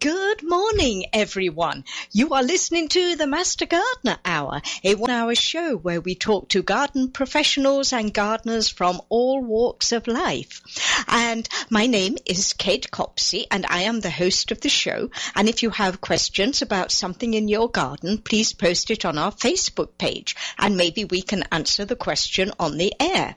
Good morning, everyone. You are listening to the Master Gardener Hour, a one hour show where we talk to garden professionals and gardeners from all walks of life. And my name is Kate Copsey and I am the host of the show. And if you have questions about something in your garden, please post it on our Facebook page and maybe we can answer the question on the air.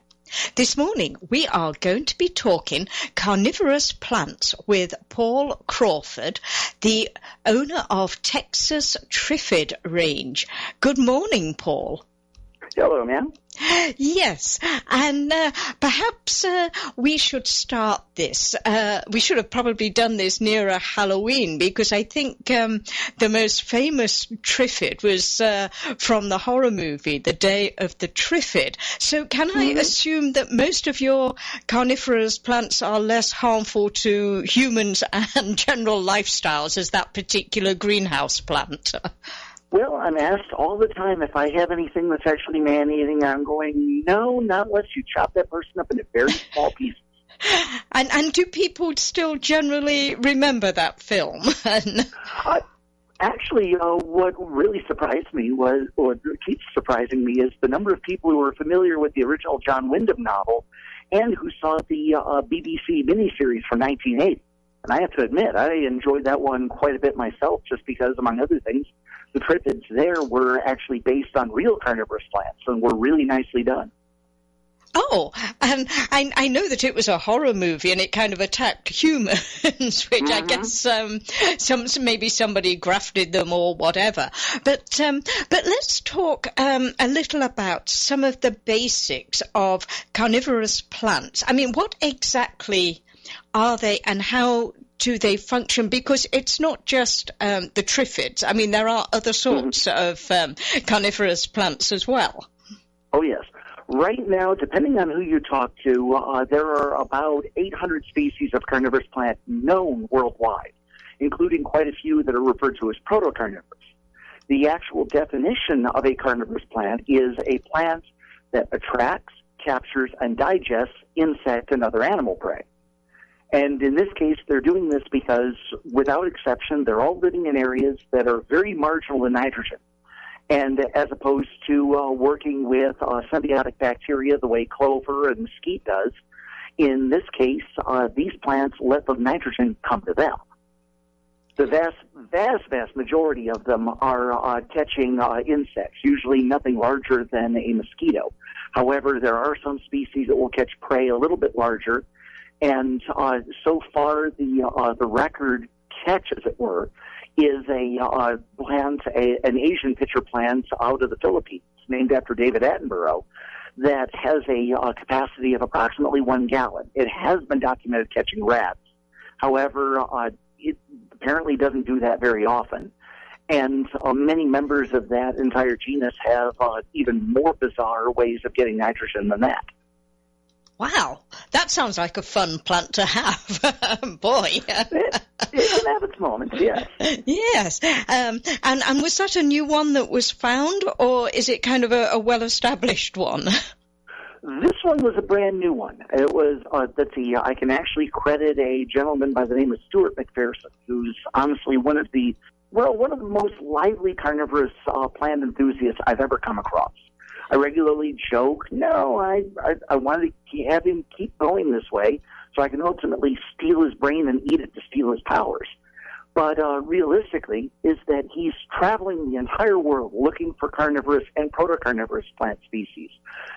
This morning we are going to be talking carnivorous plants with Paul Crawford, the owner of Texas Triffid Ranch. Good morning, Paul. Hello, ma'am. Yes, and uh, perhaps uh, we should start this. Uh, we should have probably done this nearer Halloween because I think um, the most famous Triffid was uh, from the horror movie, The Day of the Triffid. So, can mm-hmm. I assume that most of your carnivorous plants are less harmful to humans and general lifestyles as that particular greenhouse plant? Well, I'm asked all the time if I have anything that's actually man-eating. I'm going, no, not unless you chop that person up into very small pieces. And and do people still generally remember that film? uh, actually, uh, what really surprised me was, or keeps surprising me, is the number of people who are familiar with the original John Wyndham novel and who saw the uh, BBC miniseries from 1980. And I have to admit, I enjoyed that one quite a bit myself, just because, among other things, the triffids there were actually based on real carnivorous plants and were really nicely done. Oh, and I, I know that it was a horror movie and it kind of attacked humans, which mm-hmm. I guess um, some maybe somebody grafted them or whatever. But um, but let's talk um, a little about some of the basics of carnivorous plants. I mean, what exactly are they, and how do they function? Because it's not just um, the triffids. I mean, there are other sorts mm-hmm. of um, carnivorous plants as well. Oh, yes. Right now, depending on who you talk to, uh, there are about 800 species of carnivorous plant known worldwide, including quite a few that are referred to as protocarnivorous. The actual definition of a carnivorous plant is a plant that attracts, captures, and digests insect and other animal prey. And in this case, they're doing this because, without exception, they're all living in areas that are very marginal in nitrogen. And as opposed to uh, working with uh, symbiotic bacteria the way clover and mesquite does, in this case, uh, these plants let the nitrogen come to them. The vast, vast, vast majority of them are uh, catching uh, insects, usually nothing larger than a mosquito. However, there are some species that will catch prey a little bit larger, and uh, so far, the uh, the record catch, as it were, is a uh, plant, a, an Asian pitcher plant out of the Philippines, named after David Attenborough, that has a uh, capacity of approximately one gallon. It has been documented catching rats. However, uh, it apparently doesn't do that very often. And uh, many members of that entire genus have uh, even more bizarre ways of getting nitrogen than that. Wow, that sounds like a fun plant to have. Boy. it, it can have its moments, yes. yes. Um, and, and was that a new one that was found, or is it kind of a, a well established one? This one was a brand new one. It was, uh, let's see, I can actually credit a gentleman by the name of Stewart McPherson, who's honestly one of the, well, one of the most lively carnivorous uh, plant enthusiasts I've ever come across. I regularly joke, no, I, I, I wanted to have him keep going this way so I can ultimately steal his brain and eat it to steal his powers. But uh, realistically, is that he's traveling the entire world looking for carnivorous and protocarnivorous plant species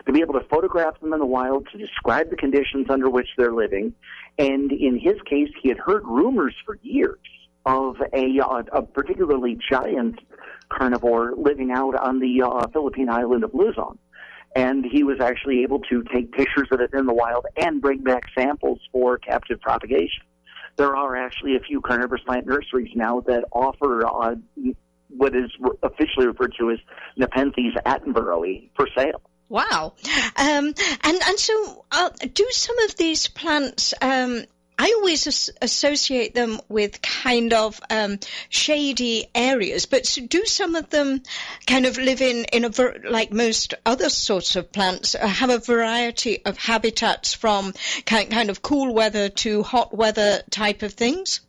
to be able to photograph them in the wild, to describe the conditions under which they're living. And in his case, he had heard rumors for years of a, uh, a particularly giant carnivore living out on the uh, Philippine island of Luzon. And he was actually able to take pictures of it in the wild and bring back samples for captive propagation. There are actually a few carnivorous plant nurseries now that offer uh, what is officially referred to as Nepenthes attenboroughi for sale. Wow. Um, and, and so, uh, do some of these plants, um, I always associate them with kind of um, shady areas, but do some of them kind of live in, in a ver- like most other sorts of plants, uh, have a variety of habitats from kind, kind of cool weather to hot weather type of things?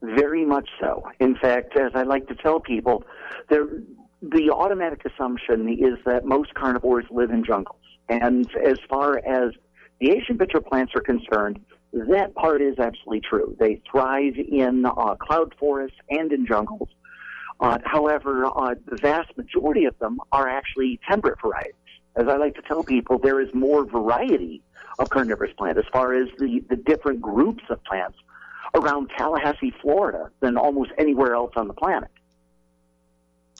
Very much so. In fact, as I like to tell people, the automatic assumption is that most carnivores live in jungles. And as far as the Asian pitcher plants are concerned, that part is absolutely true. They thrive in uh, cloud forests and in jungles. Uh, however, uh, the vast majority of them are actually temperate varieties. As I like to tell people, there is more variety of carnivorous plants as far as the, the different groups of plants around Tallahassee, Florida than almost anywhere else on the planet.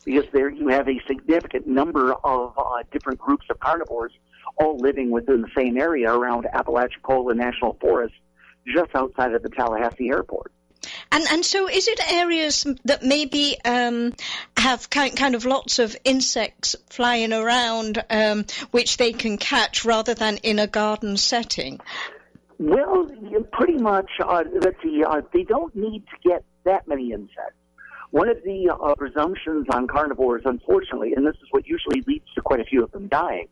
Because there you have a significant number of uh, different groups of carnivores all living within the same area around Apalachicola National Forest just outside of the Tallahassee airport. And and so is it areas that maybe um, have kind kind of lots of insects flying around, um, which they can catch rather than in a garden setting? Well, pretty much. Uh, let's see. Uh, they don't need to get that many insects. One of the uh, presumptions on carnivores, unfortunately, and this is what usually leads to quite a few of them dying,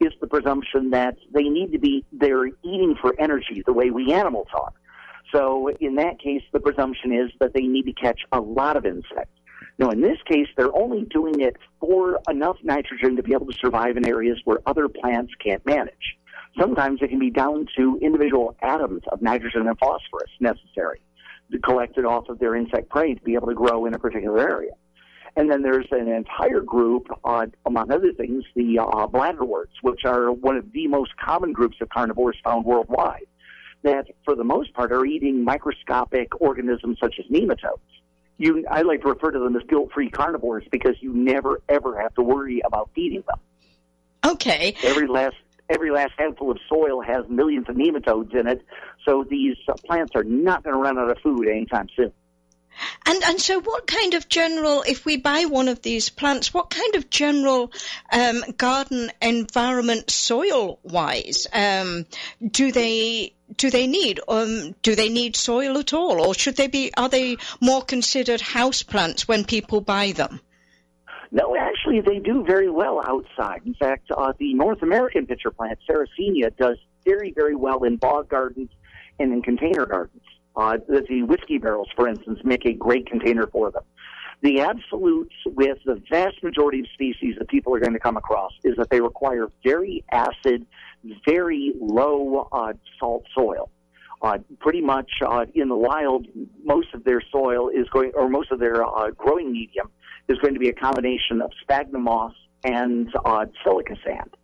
is the presumption that they need to be they're eating for energy the way we animals are. So in that case, the presumption is that they need to catch a lot of insects. Now, in this case, they're only doing it for enough nitrogen to be able to survive in areas where other plants can't manage. Sometimes it can be down to individual atoms of nitrogen and phosphorus necessary collected off of their insect prey to be able to grow in a particular area. And then there's an entire group, uh, among other things, the uh, bladderworts, which are one of the most common groups of carnivores found worldwide, that for the most part are eating microscopic organisms such as nematodes. You, I like to refer to them as guilt-free carnivores because you never ever have to worry about feeding them. Okay. Every last every last handful of soil has millions of nematodes in it, so these uh, plants are not going to run out of food anytime soon. And and so, what kind of general, if we buy one of these plants, what kind of general um, garden environment, soil wise, um, do they do they need? Um, do they need soil at all, or should they be? Are they more considered house plants when people buy them? No, actually, they do very well outside. In fact, uh, the North American pitcher plant, Sarracenia, does very, very well in bog gardens and in container gardens. Uh, the whiskey barrels, for instance, make a great container for them. The absolutes with the vast majority of species that people are going to come across is that they require very acid, very low uh, salt soil. Uh, pretty much uh, in the wild, most of their soil is going, or most of their uh, growing medium is going to be a combination of sphagnum moss and uh, silica sand.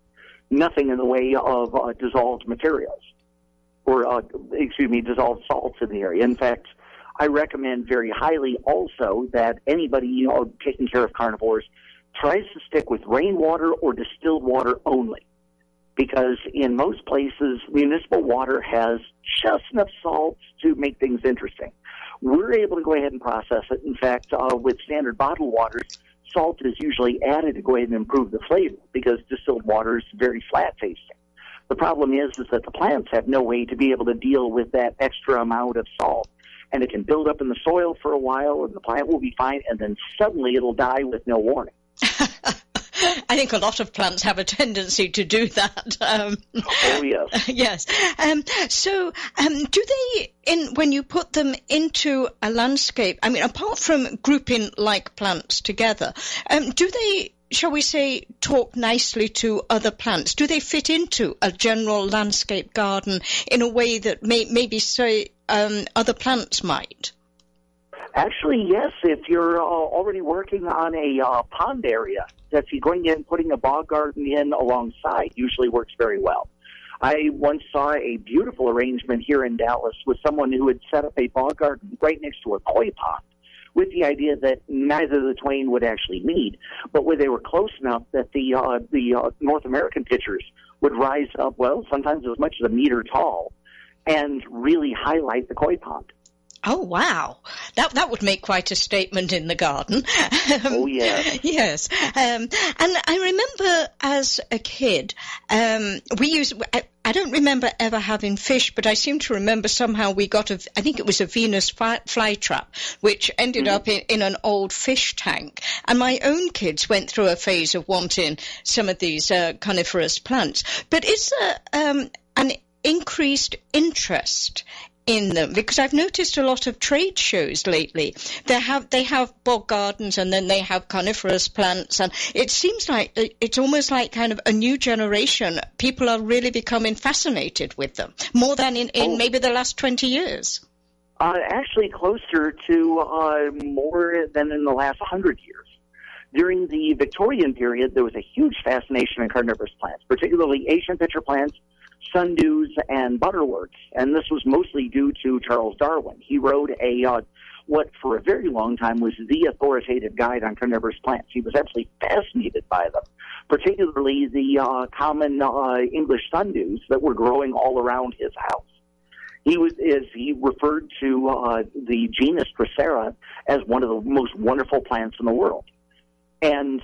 Nothing in the way of uh, dissolved materials or uh, excuse me, dissolved salts in the area. In fact, I recommend very highly also that anybody you know taking care of carnivores tries to stick with rainwater or distilled water only. Because in most places, municipal water has just enough salts to make things interesting. We're able to go ahead and process it. In fact, uh, with standard bottled waters, salt is usually added to go ahead and improve the flavor because distilled water is very flat tasting. The problem is, is that the plants have no way to be able to deal with that extra amount of salt. And it can build up in the soil for a while and the plant will be fine and then suddenly it'll die with no warning. I think a lot of plants have a tendency to do that. Um, oh yes, yes. Um, so, um, do they, in when you put them into a landscape? I mean, apart from grouping like plants together, um, do they shall we say, talk nicely to other plants? Do they fit into a general landscape garden in a way that may, maybe, say, um, other plants might? Actually, yes. If you're uh, already working on a uh, pond area, that you're going in putting a bog garden in alongside usually works very well. I once saw a beautiful arrangement here in Dallas with someone who had set up a bog garden right next to a koi pond with the idea that neither of the twain would actually meet, but where they were close enough that the uh, the uh, North American pitchers would rise up, well, sometimes as much as a meter tall, and really highlight the koi pond. Oh wow, that that would make quite a statement in the garden. oh yeah. yes, um, and I remember as a kid, um, we used. I, I, don't remember ever having fish, but I seem to remember somehow we got a. I think it was a Venus fly, flytrap, which ended mm-hmm. up in, in an old fish tank. And my own kids went through a phase of wanting some of these uh, coniferous plants. But is there um, an increased interest in them because I've noticed a lot of trade shows lately. They have they have bog gardens and then they have coniferous plants and it seems like it's almost like kind of a new generation. People are really becoming fascinated with them more than in, in oh. maybe the last twenty years. Uh, actually, closer to uh, more than in the last hundred years. During the Victorian period, there was a huge fascination in carnivorous plants, particularly Asian pitcher plants sundews and butterworts, and this was mostly due to Charles Darwin. He wrote a uh, what for a very long time was the authoritative guide on carnivorous plants. He was absolutely fascinated by them, particularly the uh, common uh, English sundews that were growing all around his house. He was, as he referred to uh, the genus Drosera as one of the most wonderful plants in the world. And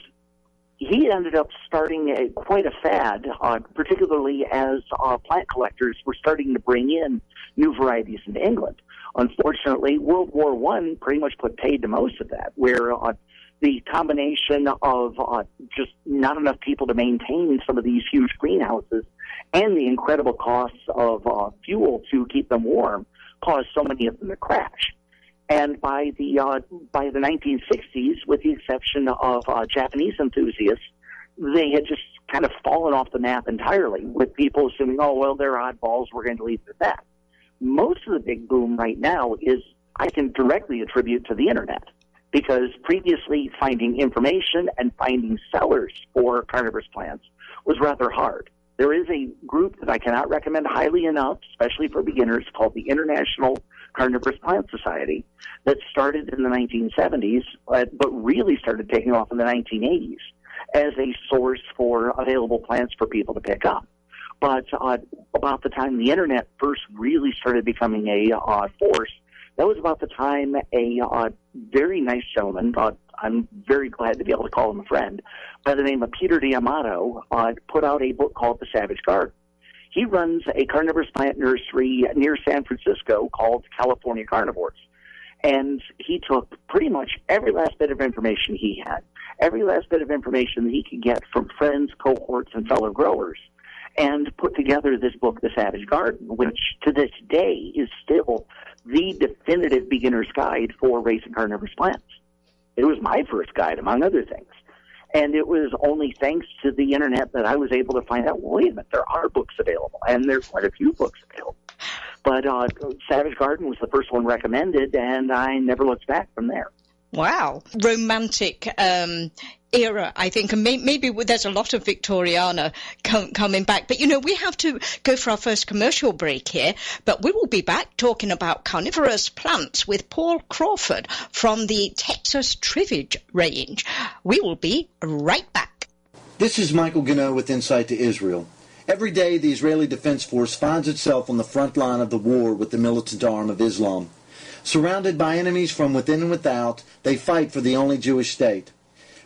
he ended up starting a, quite a fad, uh, particularly as uh, plant collectors were starting to bring in new varieties into England. Unfortunately, World War One pretty much put paid to most of that, where uh, the combination of uh, just not enough people to maintain some of these huge greenhouses and the incredible costs of uh, fuel to keep them warm caused so many of them to crash. And by the uh, by the 1960s, with the exception of uh, Japanese enthusiasts, they had just kind of fallen off the map entirely. With people assuming, oh well, they're oddballs, we're going to leave it at that. Most of the big boom right now is I can directly attribute to the internet because previously finding information and finding sellers for carnivorous plants was rather hard. There is a group that I cannot recommend highly enough, especially for beginners, called the International Carnivorous Plant Society that started in the 1970s, but really started taking off in the 1980s as a source for available plants for people to pick up. But uh, about the time the internet first really started becoming a uh, force, that was about the time a uh, very nice gentleman, uh, I'm very glad to be able to call him a friend, by the name of Peter D'Amato, uh, put out a book called The Savage Garden. He runs a carnivorous plant nursery near San Francisco called California Carnivores. And he took pretty much every last bit of information he had, every last bit of information that he could get from friends, cohorts, and fellow growers, and put together this book, The Savage Garden, which to this day is still the definitive beginner's guide for raising carnivorous plants. It was my first guide, among other things. And it was only thanks to the internet that I was able to find out, well, wait a minute, there are books available, and there's quite a few books available. But uh, Savage Garden was the first one recommended, and I never looked back from there. Wow, romantic um, era, I think, and may- maybe there's a lot of Victoriana com- coming back. But you know, we have to go for our first commercial break here. But we will be back talking about carnivorous plants with Paul Crawford from the Texas Triffid Ranch. We will be right back. This is Michael Gano with Insight to Israel. Every day, the Israeli Defense Force finds itself on the front line of the war with the militant arm of Islam. Surrounded by enemies from within and without, they fight for the only Jewish state.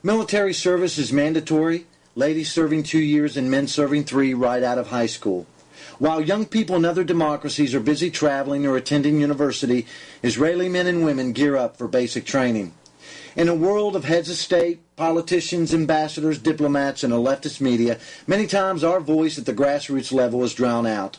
Military service is mandatory, ladies serving two years and men serving three right out of high school. While young people in other democracies are busy traveling or attending university, Israeli men and women gear up for basic training. In a world of heads of state, politicians, ambassadors, diplomats, and a leftist media, many times our voice at the grassroots level is drowned out.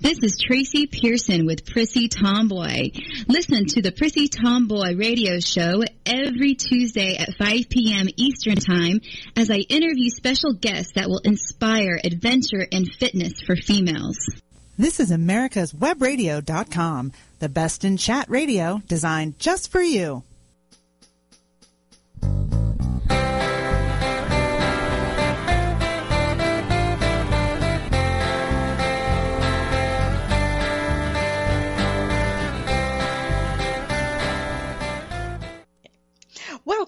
This is Tracy Pearson with Prissy Tomboy. Listen to the Prissy Tomboy radio show every Tuesday at 5 p.m. Eastern Time as I interview special guests that will inspire adventure and fitness for females. This is America's Webradio.com, the best in chat radio designed just for you.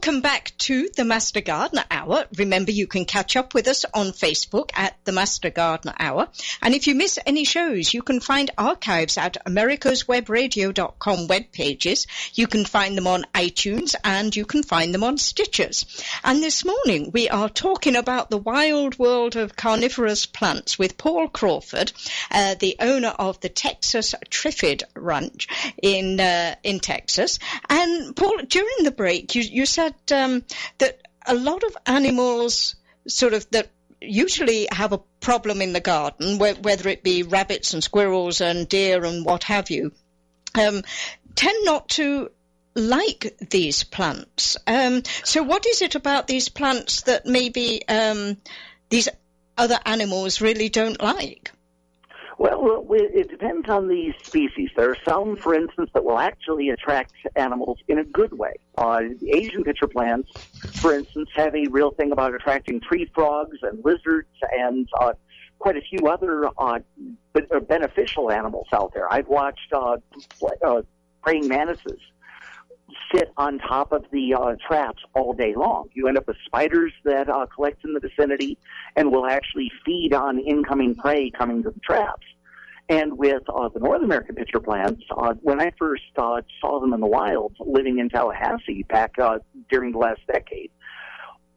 Welcome back to the Master Gardener Hour. Remember, you can catch up with us on Facebook at the Master Gardener Hour. And if you miss any shows, you can find archives at americaswebradio.com web pages. You can find them on iTunes and you can find them on Stitchers. And this morning we are talking about the wild world of carnivorous plants with Paul Crawford, uh, the owner of the Texas Triffid Ranch in uh, in Texas. And Paul, during the break, you, you said um, that a lot of animals sort of that usually have a problem in the garden, whether it be rabbits and squirrels and deer and what have you, um, tend not to like these plants. Um, so, what is it about these plants that maybe um, these other animals really don't like? Well, it depends on the species. There are some, for instance, that will actually attract animals in a good way. Uh, Asian pitcher plants, for instance, have a real thing about attracting tree frogs and lizards and uh, quite a few other uh, beneficial animals out there. I've watched uh, uh, praying mantises sit on top of the uh, traps all day long. You end up with spiders that uh, collect in the vicinity and will actually feed on incoming prey coming to the traps. And with uh, the North American pitcher plants, uh, when I first uh, saw them in the wild living in Tallahassee back uh, during the last decade,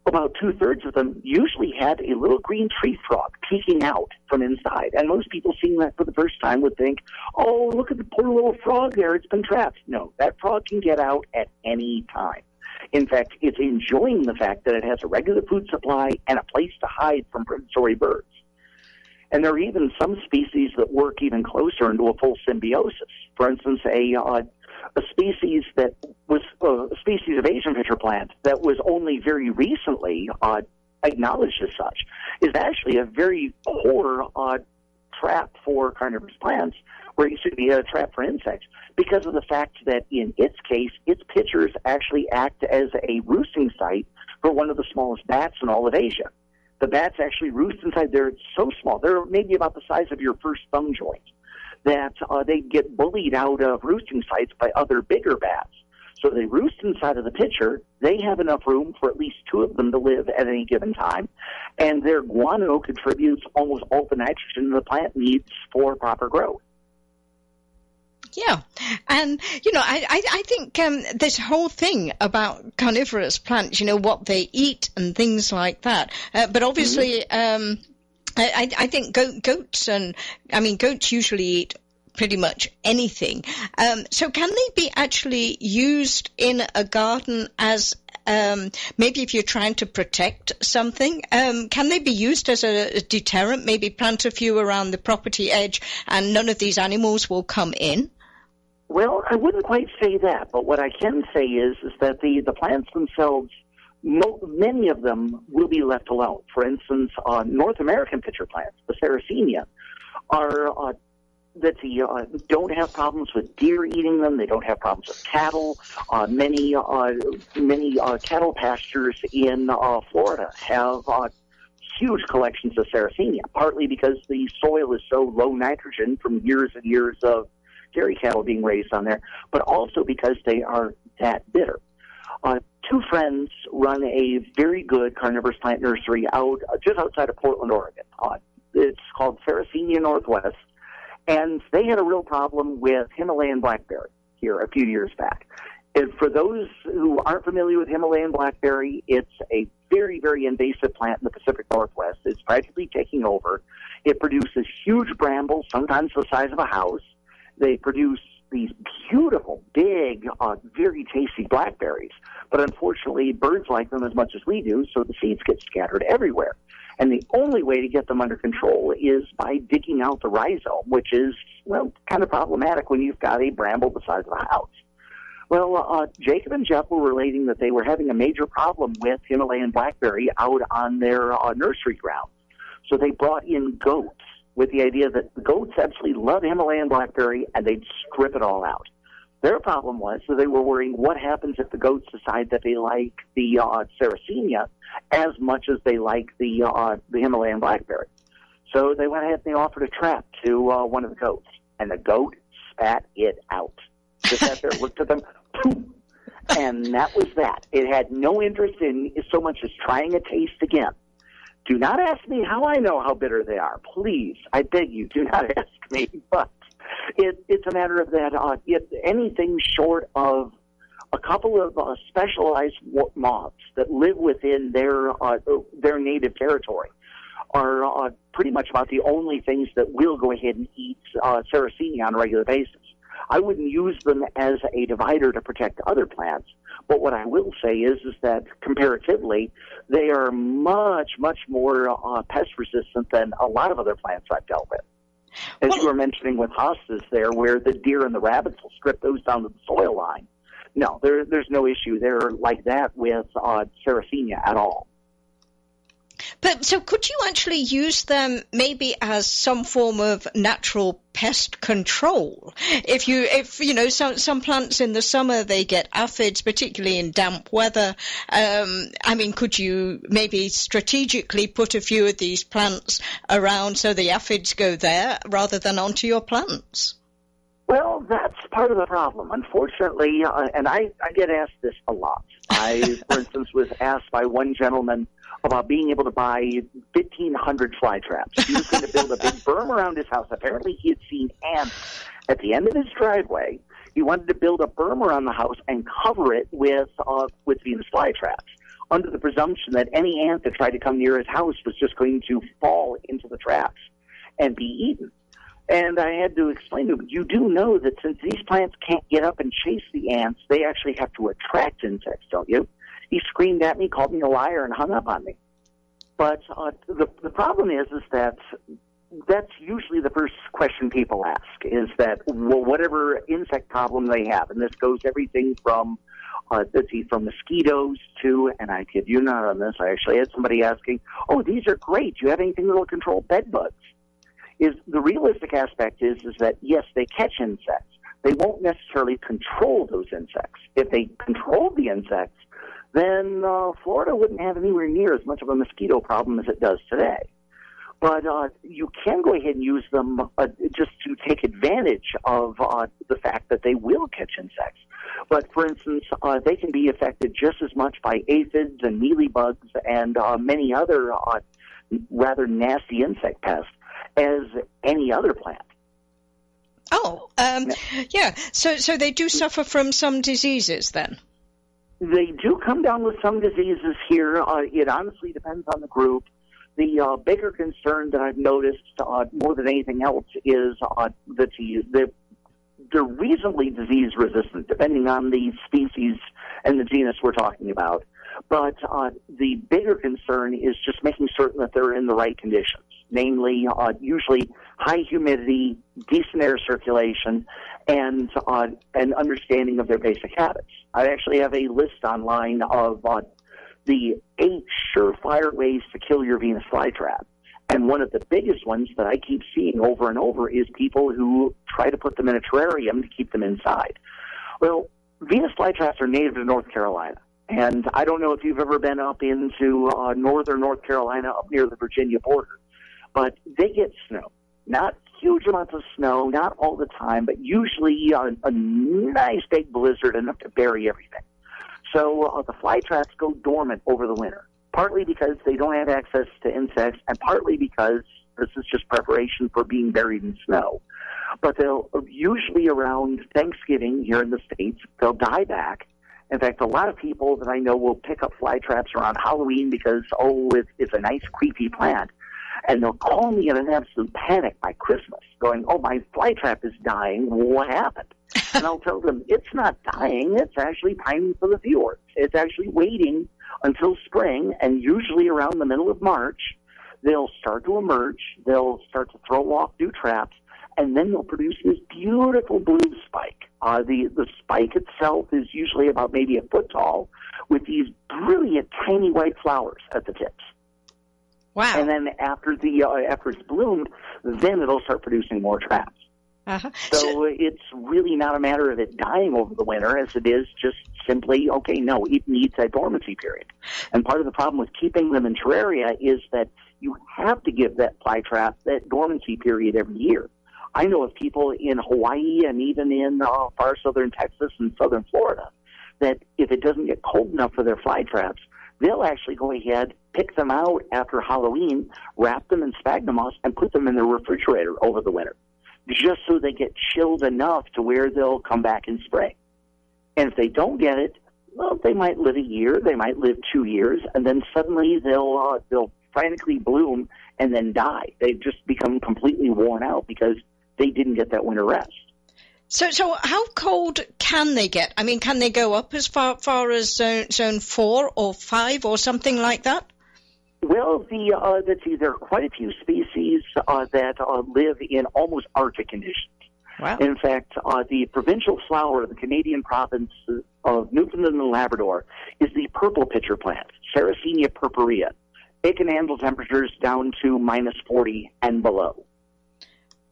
about two thirds of them usually had a little green tree frog peeking out from inside. And most people seeing that for the first time would think, oh, look at the poor little frog there. It's been trapped. No, that frog can get out at any time. In fact, it's enjoying the fact that it has a regular food supply and a place to hide from predatory birds. And there are even some species that work even closer into a full symbiosis. For instance, a uh, a species that was uh, a species of Asian pitcher plant that was only very recently uh, acknowledged as such is actually a very poor uh, trap for carnivorous plants, where it should be a trap for insects, because of the fact that in its case, its pitchers actually act as a roosting site for one of the smallest bats in all of Asia. The bats actually roost inside there. It's so small; they're maybe about the size of your first thumb joint that uh, they get bullied out of roosting sites by other bigger bats. So they roost inside of the pitcher. They have enough room for at least two of them to live at any given time. And their guano contributes almost all the nitrogen the plant needs for proper growth. Yeah, and you know, I I, I think um, this whole thing about carnivorous plants, you know, what they eat and things like that. Uh, but obviously, mm-hmm. um, I, I think goat, goats and I mean goats usually eat pretty much anything. Um, so can they be actually used in a garden as um, maybe if you're trying to protect something, um, can they be used as a, a, deterrent? Maybe plant a few around the property edge, and none of these animals will come in. Well, I wouldn't quite say that, but what I can say is is that the the plants themselves many of them will be left alone. For instance, uh, North American pitcher plants, the Sarracenia, are uh, that uh, don't have problems with deer eating them. They don't have problems with cattle. Uh, many uh, many uh, cattle pastures in uh, Florida have uh, huge collections of Sarracenia, partly because the soil is so low nitrogen from years and years of dairy cattle being raised on there, but also because they are that bitter. Uh, two friends run a very good carnivorous plant nursery out uh, just outside of Portland, Oregon. Uh, it's called Sarracenia Northwest, and they had a real problem with Himalayan blackberry here a few years back. And for those who aren't familiar with Himalayan blackberry, it's a very, very invasive plant in the Pacific Northwest. It's practically taking over. It produces huge brambles, sometimes the size of a house. They produce these beautiful, big, uh, very tasty blackberries. But unfortunately, birds like them as much as we do, so the seeds get scattered everywhere. And the only way to get them under control is by digging out the rhizome, which is, well, kind of problematic when you've got a bramble the size of a house. Well, uh, Jacob and Jeff were relating that they were having a major problem with Himalayan blackberry out on their uh, nursery grounds. So they brought in goats with the idea that the goats absolutely love Himalayan blackberry and they'd strip it all out. Their problem was that they were worrying what happens if the goats decide that they like the uh, Sarracenia as much as they like the uh, the Himalayan blackberry. So they went ahead and they offered a trap to uh, one of the goats, and the goat spat it out. Just sat there, looked at them, and that was that. It had no interest in so much as trying a taste again. Do not ask me how I know how bitter they are. Please, I beg you, do not ask me. But it, it's a matter of that. Uh, it, anything short of a couple of uh, specialized moths that live within their uh, their native territory are uh, pretty much about the only things that will go ahead and eat uh, Sarracenia on a regular basis. I wouldn't use them as a divider to protect other plants, but what I will say is is that comparatively, they are much much more uh, pest resistant than a lot of other plants I've dealt with. As well, you were mentioning with hostas there, where the deer and the rabbits will strip those down to the soil line. No, there, there's no issue there like that with uh, Sarracenia at all. But so could you actually use them maybe as some form of natural pest control? If you, if, you know, some, some plants in the summer, they get aphids, particularly in damp weather. Um, I mean, could you maybe strategically put a few of these plants around so the aphids go there rather than onto your plants? Well, that's part of the problem. Unfortunately, uh, and I, I get asked this a lot. I, for instance, was asked by one gentleman about being able to buy 1,500 fly traps. He was going to build a big berm around his house. Apparently, he had seen ants at the end of his driveway. He wanted to build a berm around the house and cover it with uh, with Venus fly traps, under the presumption that any ant that tried to come near his house was just going to fall into the traps and be eaten. And I had to explain to him, you do know that since these plants can't get up and chase the ants, they actually have to attract insects, don't you? He screamed at me, called me a liar, and hung up on me. But uh, the the problem is, is that that's usually the first question people ask is that well, whatever insect problem they have, and this goes everything from uh, let's see, from mosquitoes to, and I kid you not on this, I actually had somebody asking, "Oh, these are great. Do you have anything that'll control bed bugs?" Is the realistic aspect is is that yes, they catch insects. They won't necessarily control those insects. If they control the insects, then uh, Florida wouldn't have anywhere near as much of a mosquito problem as it does today. But uh, you can go ahead and use them uh, just to take advantage of uh, the fact that they will catch insects. But for instance, uh, they can be affected just as much by aphids and mealybugs and uh, many other uh, rather nasty insect pests as any other plant. Oh, um, yeah. So, so they do suffer from some diseases then. They do come down with some diseases here. Uh, it honestly depends on the group. The uh, bigger concern that I've noticed uh, more than anything else is uh, that the, they're reasonably disease resistant, depending on the species and the genus we're talking about. But uh, the bigger concern is just making certain that they're in the right conditions, namely, uh, usually high humidity, decent air circulation, and uh, an understanding of their basic habits. I actually have a list online of uh, the eight surefire ways to kill your Venus flytrap. And one of the biggest ones that I keep seeing over and over is people who try to put them in a terrarium to keep them inside. Well, Venus flytraps are native to North Carolina. And I don't know if you've ever been up into uh, northern North Carolina, up near the Virginia border, but they get snow. Not huge amounts of snow, not all the time, but usually a, a nice big blizzard enough to bury everything. So uh, the fly traps go dormant over the winter, partly because they don't have access to insects, and partly because this is just preparation for being buried in snow. But they'll usually around Thanksgiving here in the States, they'll die back. In fact, a lot of people that I know will pick up fly traps around Halloween because, oh, it's, it's a nice creepy plant and they'll call me in an absolute panic by Christmas, going, "Oh, my fly trap is dying. What happened?" and I'll tell them it's not dying; it's actually pining for the fjords. It's actually waiting until spring, and usually around the middle of March, they'll start to emerge. They'll start to throw off new traps, and then they'll produce this beautiful blue spike. Uh, the the spike itself is usually about maybe a foot tall, with these brilliant tiny white flowers at the tips. Wow. And then after the uh, after it's bloomed, then it'll start producing more traps. Uh-huh. So, so it's really not a matter of it dying over the winter as it is just simply, okay, no, it needs a dormancy period. And part of the problem with keeping them in terraria is that you have to give that fly trap that dormancy period every year. I know of people in Hawaii and even in uh, far southern Texas and southern Florida that if it doesn't get cold enough for their fly traps, they'll actually go ahead, pick them out after Halloween, wrap them in sphagnum moss, and put them in the refrigerator over the winter, just so they get chilled enough to where they'll come back in spring. And if they don't get it, well, they might live a year, they might live two years, and then suddenly they'll uh, they'll frantically bloom and then die. They just become completely worn out because they didn't get that winter rest. So, so how cold can they get? I mean, can they go up as far, far as zone, zone four or five or something like that? Well, the uh, see, there are quite a few species uh, that uh, live in almost Arctic conditions. Wow. In fact, uh, the provincial flower of the Canadian province of Newfoundland and Labrador is the purple pitcher plant, Sarracenia purpurea. It can handle temperatures down to minus 40 and below.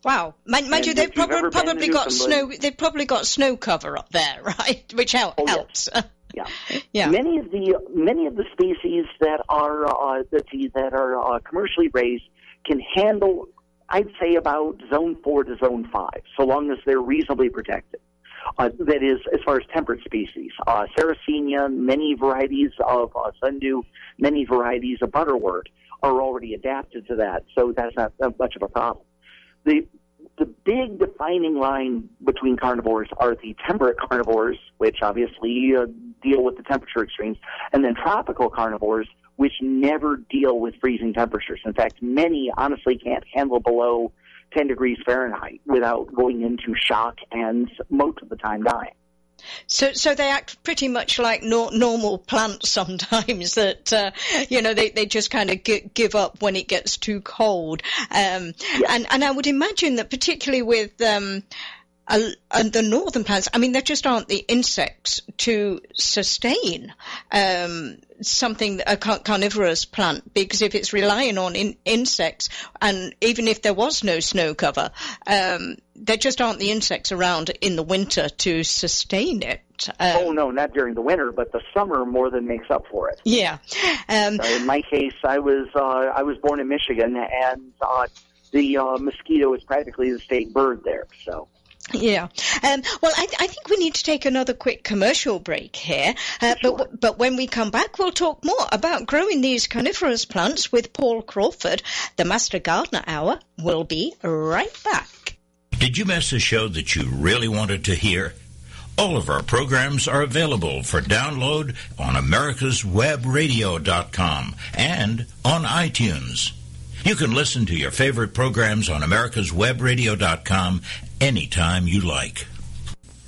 Wow, mind, mind you, they've probably, probably got snow. They've probably got snow cover up there, right? Which help, oh, helps. Yes. yeah, yeah. Many of the many of the species that are uh, that, that are uh, commercially raised can handle, I'd say, about zone four to zone five, so long as they're reasonably protected. Uh, that is, as far as temperate species, uh, Sarracenia, many varieties of uh, sundew, many varieties of butterwort are already adapted to that, so that's not much of a problem the the big defining line between carnivores are the temperate carnivores, which obviously uh, deal with the temperature extremes, and then tropical carnivores, which never deal with freezing temperatures. In fact, many honestly can't handle below 10 degrees Fahrenheit without going into shock and most of the time dying. So, so they act pretty much like no, normal plants sometimes. That uh, you know, they, they just kind of g- give up when it gets too cold. Um. And and I would imagine that particularly with um, and the northern plants, I mean, there just aren't the insects to sustain um, something a carnivorous plant because if it's relying on in, insects, and even if there was no snow cover, um, there just aren't the insects around in the winter to sustain it. Um, oh no, not during the winter, but the summer more than makes up for it. Yeah. Um, so in my case, I was uh, I was born in Michigan, and uh, the uh, mosquito is practically the state bird there. So. Yeah. Um, well, I, I, think we need to take another quick commercial break here. Uh, sure. But but when we come back, we'll talk more about growing these coniferous plants with Paul Crawford. The Master Gardener Hour will be right back. Did you miss a show that you really wanted to hear? All of our programs are available for download on americaswebradio.com and on iTunes. You can listen to your favorite programs on americaswebradio.com anytime you like.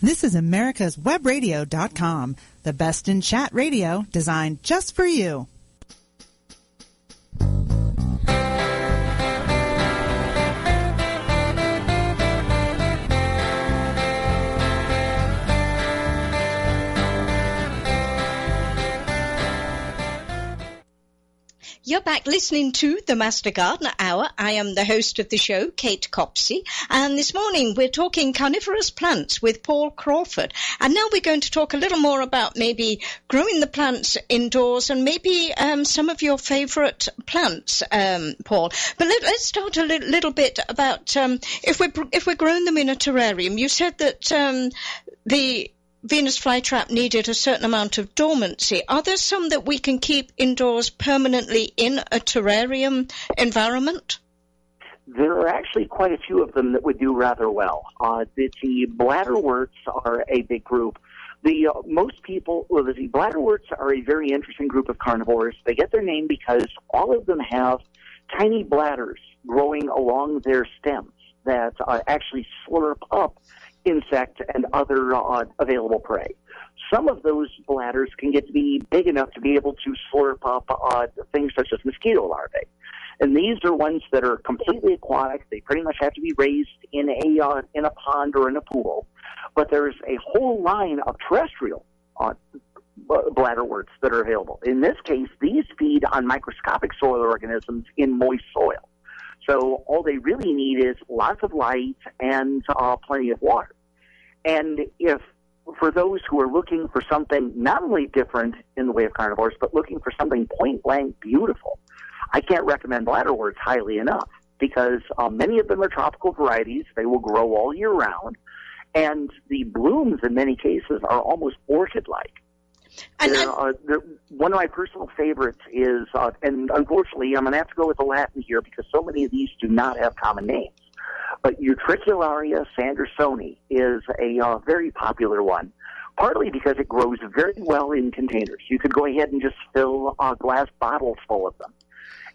This is americaswebradio.com, the best in chat radio designed just for you. You're back listening to the Master Gardener Hour. I am the host of the show, Kate Copsey, and this morning we're talking carnivorous plants with Paul Crawford. And now we're going to talk a little more about maybe growing the plants indoors and maybe um, some of your favourite plants, um, Paul. But let, us start a li- little bit about um, if we're if we're growing them in a terrarium. You said that um, the Venus flytrap needed a certain amount of dormancy. Are there some that we can keep indoors permanently in a terrarium environment? There are actually quite a few of them that would do rather well. Uh, the, the bladderworts are a big group. The uh, most people, well, the bladderworts are a very interesting group of carnivores. They get their name because all of them have tiny bladders growing along their stems that uh, actually slurp up insect and other uh, available prey. Some of those bladders can get to be big enough to be able to slurp up uh, things such as mosquito larvae. And these are ones that are completely aquatic. They pretty much have to be raised in a uh, in a pond or in a pool. But there's a whole line of terrestrial uh, bladderworts that are available. In this case, these feed on microscopic soil organisms in moist soil. So all they really need is lots of light and uh, plenty of water. And if for those who are looking for something not only different in the way of carnivores, but looking for something point blank beautiful, I can't recommend bladderworts highly enough because uh, many of them are tropical varieties. They will grow all year round, and the blooms in many cases are almost orchid like. And there- one of my personal favorites is, uh, and unfortunately, I'm going to have to go with the Latin here because so many of these do not have common names. But Utricularia sandersonii is a uh, very popular one, partly because it grows very well in containers. You could go ahead and just fill uh, glass bottles full of them.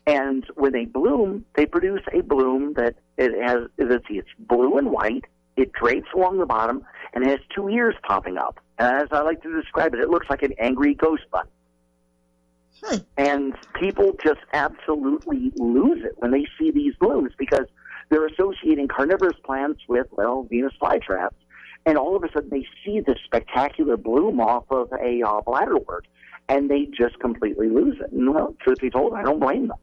And when they bloom, they produce a bloom that it has, let's see, it's blue and white. It drapes along the bottom and has two ears popping up. As I like to describe it, it looks like an angry ghost bunny. And people just absolutely lose it when they see these blooms because they're associating carnivorous plants with, well, Venus flytraps. And all of a sudden they see this spectacular bloom off of a uh, bladderwort and they just completely lose it. And well, truth be told, I don't blame them.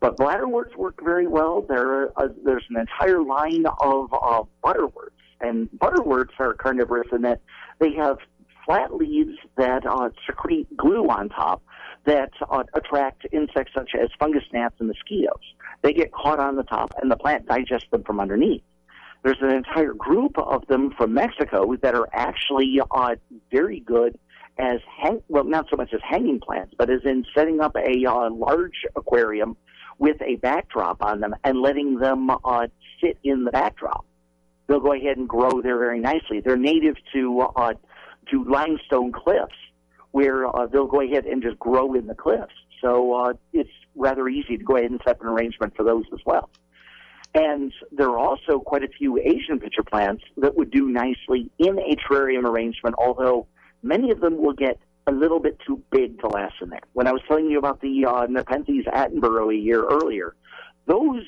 But bladderworts work very well. There, uh, there's an entire line of uh, butterworts, and butterworts are carnivorous in that they have flat leaves that uh, secrete glue on top that uh, attract insects such as fungus gnats and mosquitoes. They get caught on the top, and the plant digests them from underneath. There's an entire group of them from Mexico that are actually uh, very good as hang- well, not so much as hanging plants, but as in setting up a uh, large aquarium with a backdrop on them and letting them uh, sit in the backdrop. They'll go ahead and grow there very nicely. They're native to uh, to limestone cliffs, where uh, they'll go ahead and just grow in the cliffs. So uh, it's rather easy to go ahead and set up an arrangement for those as well. And there are also quite a few Asian pitcher plants that would do nicely in a terrarium arrangement, although many of them will get a little bit too big to last in there. When I was telling you about the uh, Nepenthes attenboroughii a year earlier, those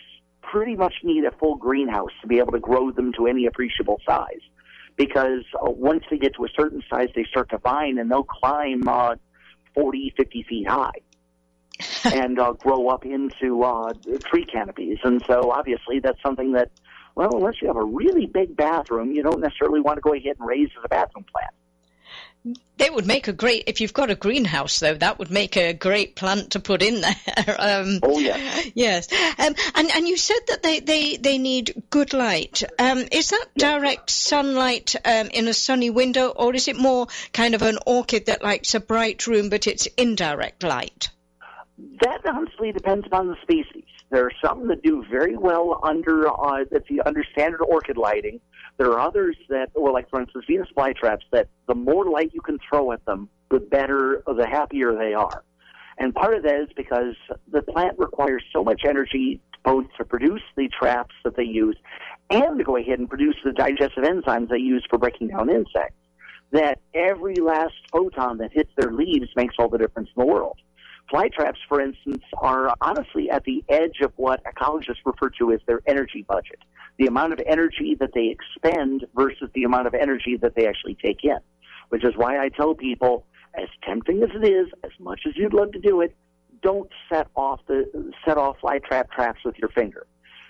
pretty much need a full greenhouse to be able to grow them to any appreciable size. Because uh, once they get to a certain size, they start to vine and they'll climb uh, 40, 50 feet high and uh, grow up into uh, tree canopies. And so obviously that's something that, well, unless you have a really big bathroom, you don't necessarily want to go ahead and raise as a bathroom plant. They would make a great, if you've got a greenhouse though, that would make a great plant to put in there. um, Oh, yeah. yes. Um, and, and you said that they, they, they need good light. Um, is that direct sunlight um, in a sunny window or is it more kind of an orchid that likes a bright room but it's indirect light? That honestly depends upon the species. There are some that do very well under uh, that's under standard orchid lighting. There are others that, well, like for instance, Venus flytraps, that the more light you can throw at them, the better, the happier they are. And part of that is because the plant requires so much energy both to produce the traps that they use and to go ahead and produce the digestive enzymes they use for breaking down insects. That every last photon that hits their leaves makes all the difference in the world. Flytraps, for instance, are honestly at the edge of what ecologists refer to as their energy budget. The amount of energy that they expend versus the amount of energy that they actually take in. Which is why I tell people, as tempting as it is, as much as you'd love to do it, don't set off the set off fly trap traps with your finger.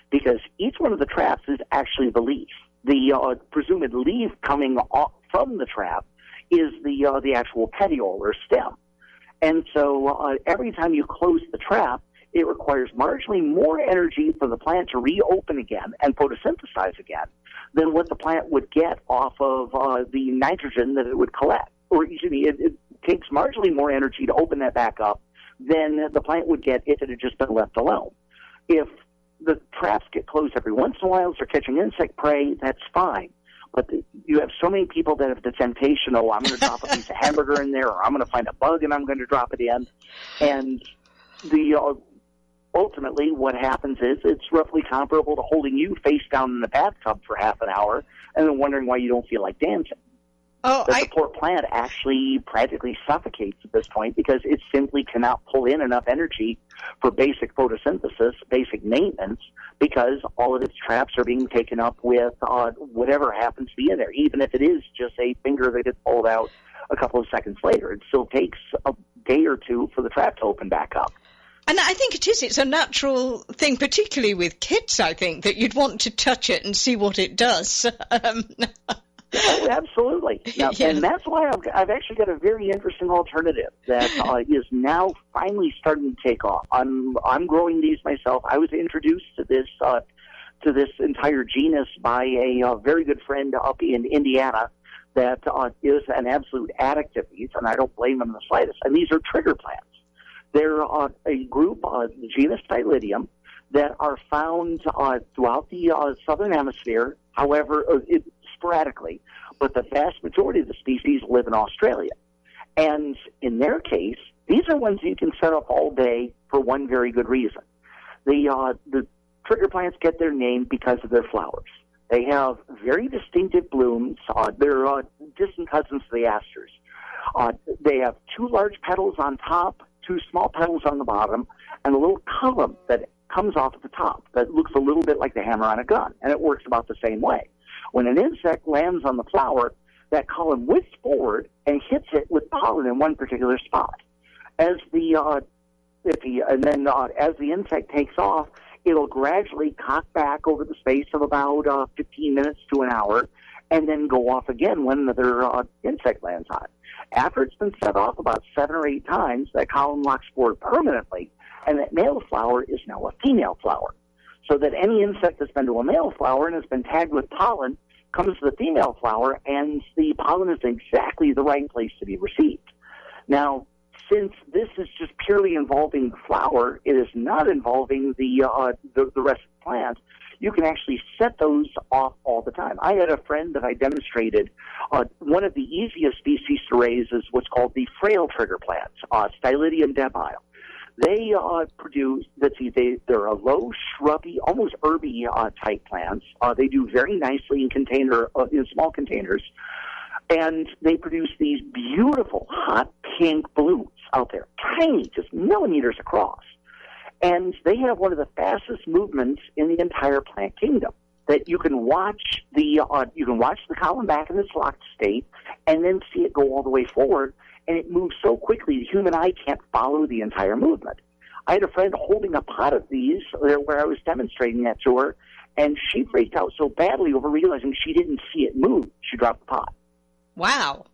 Because each one of the traps is actually the leaf. The uh, presumed leaf coming off from the trap is the uh, the actual petiole or stem. And so uh, every time you close the trap, it requires marginally more energy for the plant to reopen again and photosynthesize again than what the plant would get off of uh, the nitrogen that it would collect. Or excuse me, it, it takes marginally more energy to open that back up than the plant would get if it had just been left alone. If the traps get closed every once in a while, so they're catching insect prey, that's fine. But the, you have so many people that have the temptation, oh, I'm going to drop a piece of hamburger in there, or I'm going to find a bug and I'm going to drop it in. And the uh, ultimately what happens is it's roughly comparable to holding you face down in the bathtub for half an hour and then wondering why you don't feel like dancing. Oh, That I, the poor plant actually practically suffocates at this point because it simply cannot pull in enough energy for basic photosynthesis, basic maintenance, because all of its traps are being taken up with uh, whatever happens to be in there. Even if it is just a finger that gets pulled out a couple of seconds later, it still takes a day or two for the trap to open back up. and I think it is. It's a natural thing, particularly with kids. I think that you'd want to touch it and see what it does. Um, Oh, absolutely. Now, Yeah. And that's why I've, I've actually got a very interesting alternative that uh, is now finally starting to take off. I'm I'm growing these myself. I was introduced to this uh, to this entire genus by a uh, very good friend up in Indiana that uh, is an absolute addict of these, and I don't blame them in the slightest. And these are trigger plants. They're uh, a group, uh, the genus Stylidium, that are found uh, throughout the uh, southern hemisphere. However, it, sporadically, but the vast majority of the species live in Australia. And in their case, these are ones you can set up all day for one very good reason. The uh, the trigger plants get their name because of their flowers. They have very distinctive blooms. Uh, they're uh, distant cousins of the asters. Uh, they have two large petals on top, two small petals on the bottom, and a little column that comes off at the top that looks a little bit like the hammer on a gun, and it works about the same way. When an insect lands on the flower, that column whips forward and hits it with pollen in one particular spot. As the uh, if the and then uh, as the insect takes off, it'll gradually cock back over the space of about uh, 15 minutes to an hour, and then go off again when another uh, insect lands on it. After it's been set off about seven or eight times, that column locks forward permanently, and that male flower is now a female flower. So that any insect that's been to a male flower and has been tagged with pollen comes to the female flower, and the pollen is exactly the right place to be received. Now, since this is just purely involving the flower, it is not involving the uh, the, the rest of the plant. You can actually set those off all the time. I had a friend that I demonstrated. Uh, one of the easiest species to raise is what's called the frail trigger plants, uh, Stylidium debile. They uh, produce, let's see, they, they're a low, shrubby, almost herby uh, type plants. Uh, they do very nicely in container, uh, in small containers. And they produce these beautiful hot pink blooms out there, tiny, just millimeters across. And they have one of the fastest movements in the entire plant kingdom. That you can watch the uh, you can watch the column back in its locked state, and then see it go all the way forward, and it moves so quickly the human eye can't follow the entire movement. I had a friend holding a pot of these where I was demonstrating that to her, and she freaked out so badly over realizing she didn't see it move. She dropped the pot. Wow.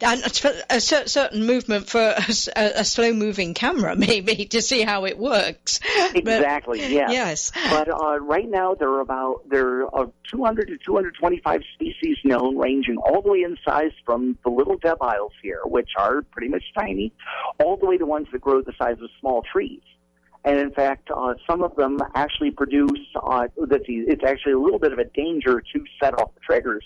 And a certain movement for a, a slow moving camera, maybe, to see how it works. Exactly, but, yeah. Yes. But uh, right now, there are about there are 200 to 225 species known, ranging all the way in size from the little debiles here, which are pretty much tiny, all the way to ones that grow the size of small trees. And in fact, uh, some of them actually produce, uh, it's actually a little bit of a danger to set off the triggers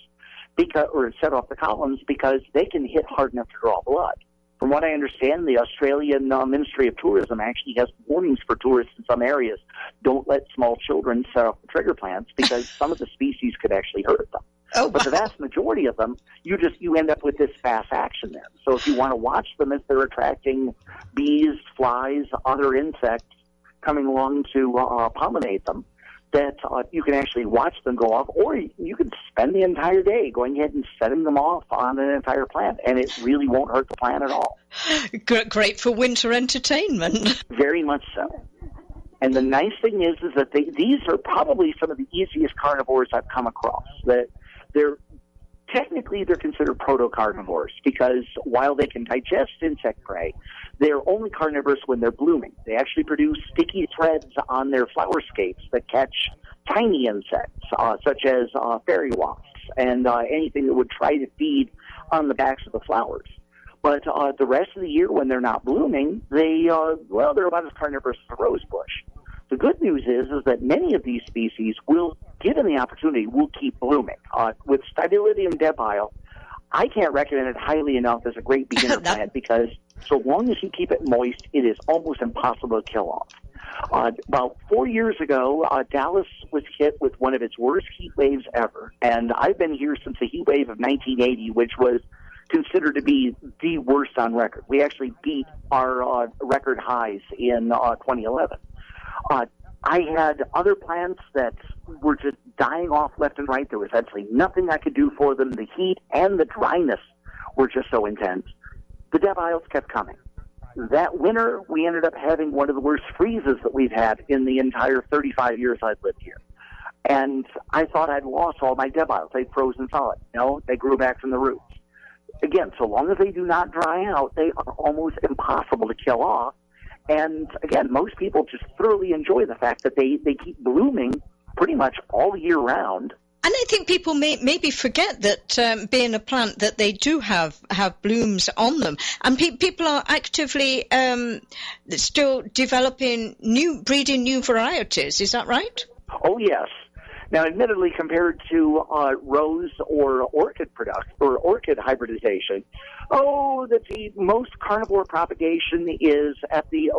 because, or set off the columns because they can hit hard enough to draw blood. From what I understand, the Australian uh, Ministry of Tourism actually has warnings for tourists in some areas. Don't let small children set off the trigger plants because some of the species could actually hurt them. Oh, but the vast majority of them, you just you end up with this fast action there. So if you want to watch them as they're attracting bees, flies, other insects coming along to uh, pollinate them, that uh, you can actually watch them go off, or you can spend the entire day going ahead and setting them off on an entire plant, and it really won't hurt the plant at all. Great for winter entertainment. Very much so. And the nice thing is, is that they, these are probably some of the easiest carnivores I've come across. That they're technically they're considered proto-carnivores because while they can digest insect prey, they're only carnivorous when they're blooming. They actually produce sticky threads on their flower scapes that catch tiny insects, uh, such as uh, fairy wasps and uh, anything that would try to feed on the backs of the flowers. But uh, the rest of the year, when they're not blooming, they uh, well, they're about as carnivorous as a rose bush. The good news is, is that many of these species will, given the opportunity, will keep blooming. Uh, with Stylidium debile, I can't recommend it highly enough as a great beginner plant because so long as you keep it moist, it is almost impossible to kill off. Uh, about four years ago, uh, Dallas was hit with one of its worst heat waves ever, and I've been here since the heat wave of 1980, which was considered to be the worst on record. We actually beat our uh, record highs in uh, 2011. Uh, I had other plants that were just dying off left and right. There was absolutely nothing I could do for them. The heat and the dryness were just so intense. The debiles kept coming. That winter, we ended up having one of the worst freezes that we've had in the entire 35 years I've lived here. And I thought I'd lost all my debiles. They'd frozen solid. No, they grew back from the roots. Again, so long as they do not dry out, they are almost impossible to kill off and again, most people just thoroughly enjoy the fact that they, they keep blooming pretty much all year round And I think people may maybe forget that um, being a plant that they do have have blooms on them, and pe- people are actively um, still developing new breeding new varieties. Is that right? Oh yes. Now, admittedly, compared to uh, rose or orchid product or orchid hybridization, oh, the, the most carnivore propagation is at the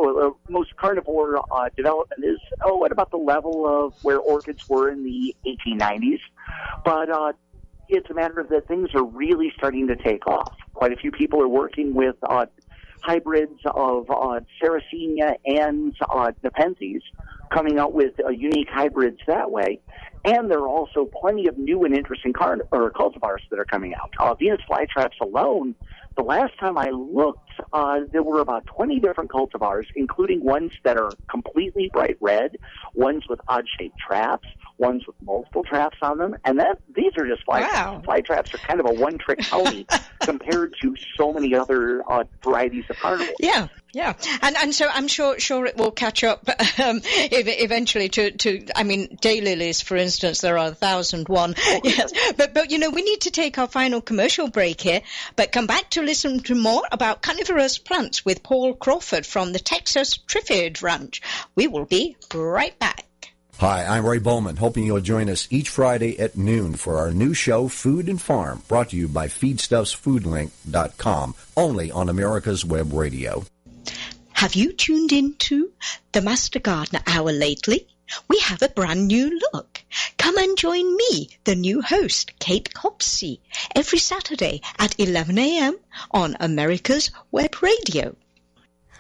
most carnivore uh, development is oh at about the level of where orchids were in the 1890s, but uh, it's a matter of that things are really starting to take off. Quite a few people are working with uh, hybrids of uh, Sarracenia and uh, Nepenthes, coming out with uh, unique hybrids that way. And there are also plenty of new and interesting car- or cultivars that are coming out. Uh, Venus flytraps alone, the last time I looked, uh, there were about 20 different cultivars, including ones that are completely bright red, ones with odd shaped traps, ones with multiple traps on them, and that these are just fly Wow. fly traps are kind of a one trick pony compared to so many other uh, varieties of carnivores. Yeah, yeah, and and so I'm sure sure it will catch up um, eventually to to I mean daylilies, for instance, there are a thousand one. Yes, but but you know we need to take our final commercial break here, but come back to listen to more about carnivorous plants with Paul Crawford from the Texas Triffid Ranch. We will be right back. Hi, I'm Ray Bowman, hoping you'll join us each Friday at noon for our new show, Food and Farm, brought to you by FeedstuffsFoodLink.com, only on America's Web Radio. Have you tuned in to the Master Gardener Hour lately? We have a brand new look. Come and join me, the new host, Kate Copsey, every Saturday at 11 a.m. on America's Web Radio.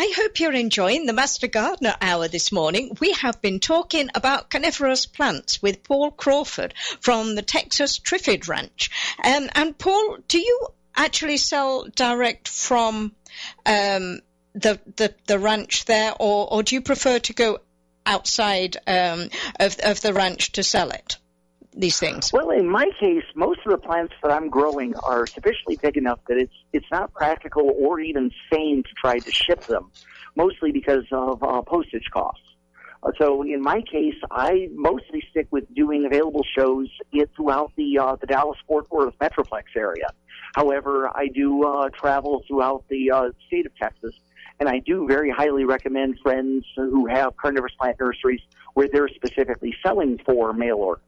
I hope you're enjoying the Master Gardener Hour this morning. We have been talking about carnivorous plants with Paul Crawford from the Texas Triffid Ranch. Um, and Paul, do you actually sell direct from um, the, the the ranch there, or, or do you prefer to go outside um, of of the ranch to sell it? These things. Well, in my case, most of the plants that I'm growing are sufficiently big enough that it's it's not practical or even sane to try to ship them, mostly because of uh, postage costs. Uh, so in my case, I mostly stick with doing available shows it, throughout the uh, the Dallas Fort Worth Metroplex area. However, I do uh, travel throughout the uh, state of Texas, and I do very highly recommend friends who have carnivorous plant nurseries where they're specifically selling for mail order.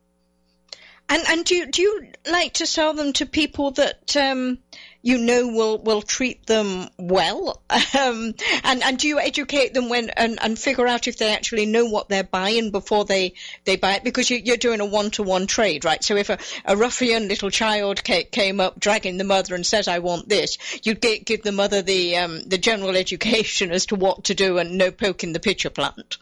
And and do do you like to sell them to people that um, you know will will treat them well? Um, and and do you educate them when and, and figure out if they actually know what they're buying before they they buy it? Because you, you're doing a one to one trade, right? So if a, a ruffian little child came up dragging the mother and says, "I want this," you'd gi- give the mother the um, the general education as to what to do and no poking the pitcher plant.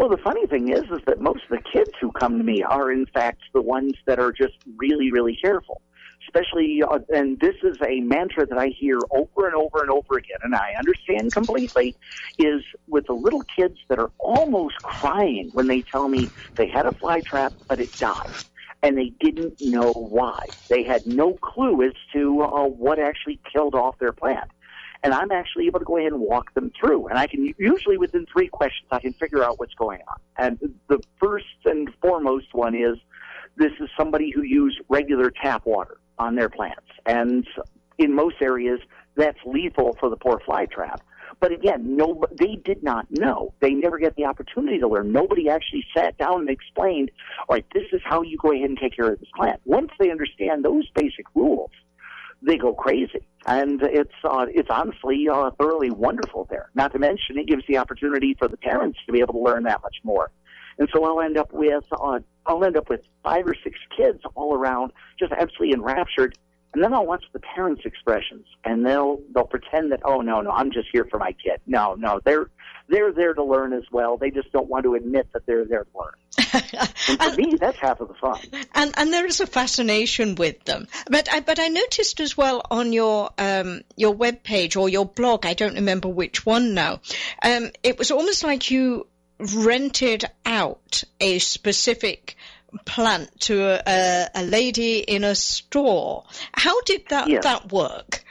Well, the funny thing is, is that most of the kids who come to me are, in fact, the ones that are just really, really careful. Especially, uh, and this is a mantra that I hear over and over and over again, and I understand completely, is with the little kids that are almost crying when they tell me they had a fly trap, but it died. And they didn't know why. They had no clue as to uh, what actually killed off their plant and I'm actually able to go ahead and walk them through. And I can usually within three questions I can figure out what's going on. And the first and foremost one is this is somebody who used regular tap water on their plants, and in most areas that's lethal for the poor fly trap. But again, no, they did not know. They never get the opportunity to learn. Nobody actually sat down and explained, all right, this is how you go ahead and take care of this plant. Once they understand those basic rules, they go crazy. And it's uh, it's honestly uh, thoroughly wonderful there. Not to mention, it gives the opportunity for the parents to be able to learn that much more. And so I'll end up with uh, I'll end up with five or six kids all around, just absolutely enraptured. And then I'll watch the parents' expressions, and they'll they'll pretend that oh no no I'm just here for my kid. No no they're they're there to learn as well. They just don't want to admit that they're there to learn. and for me, that's half of the fun. And and there is a fascination with them. But I, but I noticed as well on your um, your web page or your blog, I don't remember which one now. Um, it was almost like you rented out a specific plant to a, a, lady in a store. How did that yes. that work?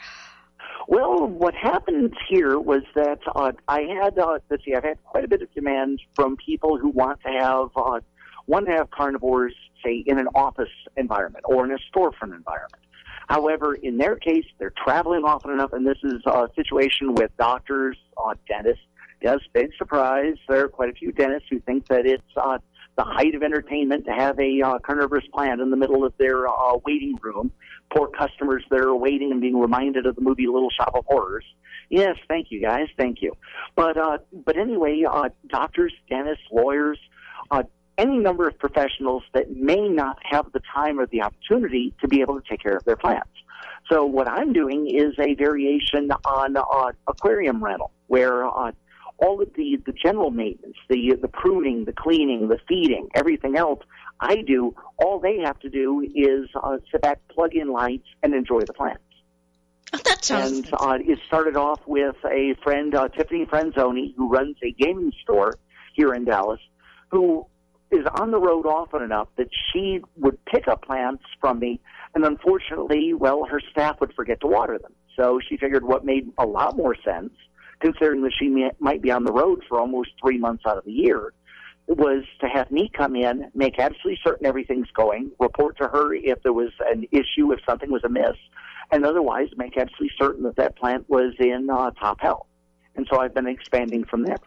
Well, what happened here was that uh, I had uh, let's see, I've had quite a bit of demand from people who want to have uh, want to have carnivores, say, in an office environment or in a storefront environment. However, in their case, they're traveling often enough, and this is a situation with doctors, uh, dentists. Yes, big surprise. There are quite a few dentists who think that it's uh, the height of entertainment to have a uh, carnivorous plant in the middle of their uh, waiting room. Poor customers that are waiting and being reminded of the movie Little Shop of Horrors. Yes, thank you guys, thank you. But uh, but anyway, uh, doctors, dentists, lawyers, uh, any number of professionals that may not have the time or the opportunity to be able to take care of their plants. So what I'm doing is a variation on uh, aquarium rental, where uh, all of the, the general maintenance, the, the pruning, the cleaning, the feeding, everything else I do, all they have to do is uh, sit back, plug in lights, and enjoy the plants. Oh, that sounds. And uh, it started off with a friend, uh, Tiffany Franzoni, who runs a gaming store here in Dallas, who is on the road often enough that she would pick up plants from me, and unfortunately, well, her staff would forget to water them. So she figured what made a lot more sense considering that she may, might be on the road for almost three months out of the year, was to have me come in, make absolutely certain everything's going, report to her if there was an issue, if something was amiss, and otherwise make absolutely certain that that plant was in uh, top health. And so I've been expanding from there.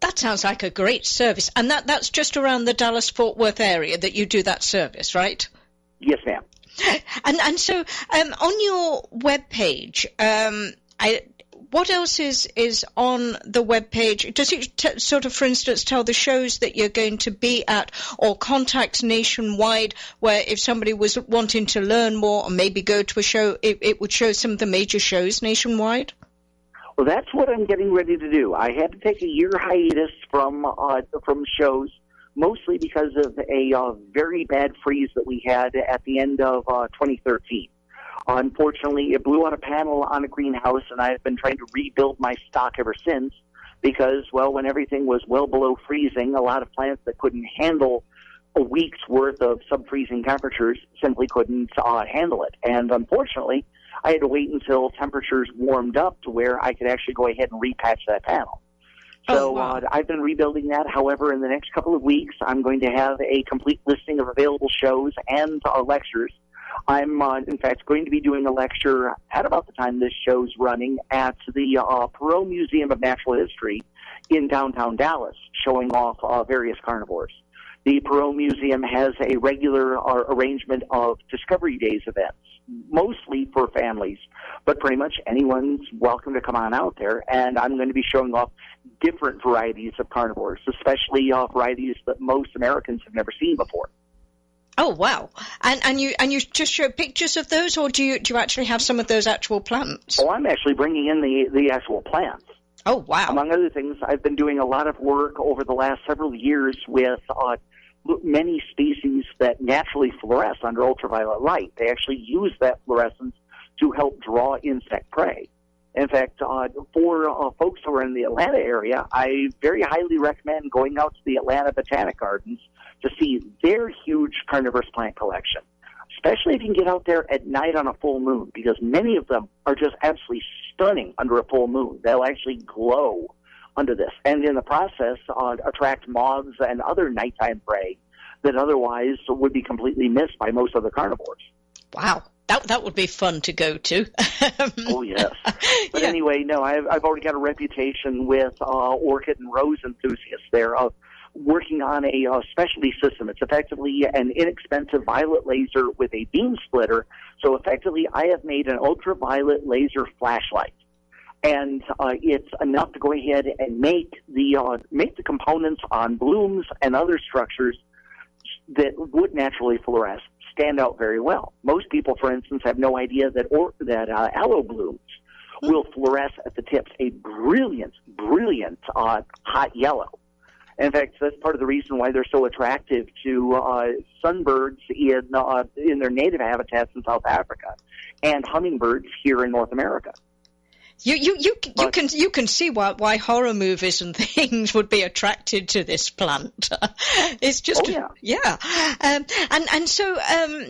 That sounds like a great service. And that, that's just around the Dallas Fort Worth area that you do that service, right? Yes, ma'am. And and so um, on your web page, um, I what else is is on the web page? Does it t- sort of, for instance, tell the shows that you're going to be at, or contacts nationwide, where if somebody was wanting to learn more or maybe go to a show, it, it would show some of the major shows nationwide? Well, that's what I'm getting ready to do. I had to take a year hiatus from uh, from shows, mostly because of a uh, very bad freeze that we had at the end of uh, 2013. Unfortunately, it blew out a panel on a greenhouse, and I've been trying to rebuild my stock ever since because, well, when everything was well below freezing, a lot of plants that couldn't handle a week's worth of sub-freezing temperatures simply couldn't uh, handle it. And unfortunately, I had to wait until temperatures warmed up to where I could actually go ahead and repatch that panel. Oh, So wow. uh, I've been rebuilding that. However, in the next couple of weeks, I'm going to have a complete listing of available shows and uh, lectures. I'm, uh, in fact, going to be doing a lecture at about the time this show's running at the uh, Perot Museum of Natural History in downtown Dallas, showing off uh, various carnivores. The Perot Museum has a regular uh, arrangement of Discovery Days events, mostly for families, but pretty much anyone's welcome to come on out there. And I'm going to be showing off different varieties of carnivores, especially uh, varieties that most Americans have never seen before. Oh wow! And and you and you just show pictures of those, or do you do you actually have some of those actual plants? Oh, I'm actually bringing in the the actual plants. Oh wow! Among other things, I've been doing a lot of work over the last several years with uh, many species that naturally fluoresce under ultraviolet light. They actually use that fluorescence to help draw insect prey. In fact, uh, for uh, folks who are in the Atlanta area, I very highly recommend going out to the Atlanta Botanic Gardens to see their huge carnivorous plant collection. Especially if you can get out there at night on a full moon, because many of them are just absolutely stunning under a full moon. They'll actually glow under this, and in the process, uh, attract moths and other nighttime prey that otherwise would be completely missed by most other carnivores. Wow, that that would be fun to go to. Oh yes. But Yeah. anyway, no, I've I've already got a reputation with uh, orchid and rose enthusiasts. They're uh, working on a uh, specialty system. It's effectively an inexpensive violet laser with a beam splitter. So effectively, I have made an ultraviolet laser flashlight and uh, it's enough to go ahead and make the uh, make the components on blooms and other structures that would naturally fluoresce stand out very well. Most people, for instance, have no idea that or that uh, aloe blooms will fluoresce at the tips a brilliant, brilliant uh, hot yellow. In fact, that's part of the reason why they're so attractive to uh, sunbirds in uh, in their native habitats in South Africa and hummingbirds here in North America. You you you you can you can see why why horror movies and things would be attracted to this plant. it's just oh, yeah, yeah. Um, and and so um,